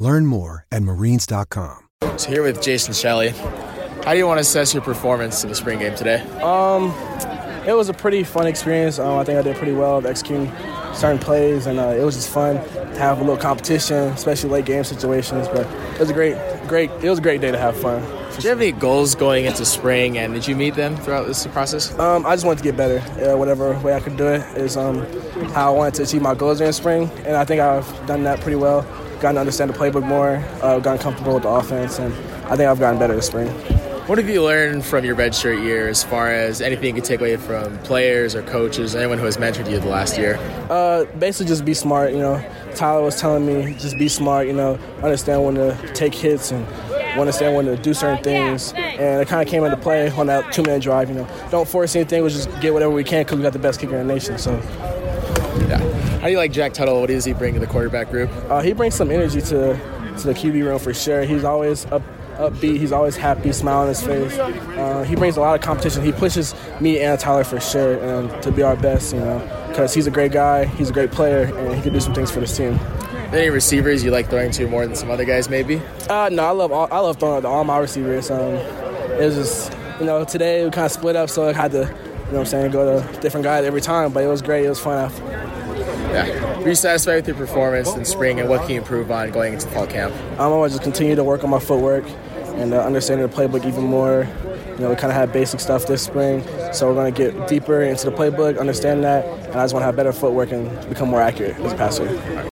Learn more at marines.com. So here with Jason Shelley. How do you want to assess your performance in the spring game today? Um, it was a pretty fun experience. Um, I think I did pretty well of executing certain plays, and uh, it was just fun to have a little competition, especially late game situations. But it was a great, great. It was a great day to have fun. Did you have any goals going into spring, and did you meet them throughout this process? Um, I just wanted to get better. Uh, whatever way I could do it is um, how I wanted to achieve my goals during spring, and I think I've done that pretty well. Gotten to understand the playbook more, uh, gotten comfortable with the offense, and I think I've gotten better this spring. What have you learned from your redshirt year as far as anything you can take away from players or coaches, anyone who has mentored you the last year? Uh, basically, just be smart. You know, Tyler was telling me just be smart. You know, understand when to take hits and understand when to do certain things. And it kind of came into play on that two-minute drive. You know, don't force anything. We just get whatever we can because we got the best kicker in the nation. So. Yeah. How do you like Jack Tuttle? What does he bring to the quarterback group? Uh, he brings some energy to to the QB room for sure. He's always up upbeat. He's always happy, smile on his face. Uh, he brings a lot of competition. He pushes me and Tyler for sure and to be our best, you know, because he's a great guy, he's a great player, and he can do some things for this team. Any receivers you like throwing to more than some other guys, maybe? Uh, no, I love all, I love throwing to all my receivers. Um, it was just you know today we kind of split up, so I had to you know what I'm saying go to different guys every time, but it was great. It was fun. Yeah. Are you satisfied with your performance in spring, and what can you improve on going into fall camp? I'm going to just continue to work on my footwork and uh, understanding the playbook even more. You know, we kind of had basic stuff this spring, so we're going to get deeper into the playbook, understand that, and I just want to have better footwork and become more accurate as a passer.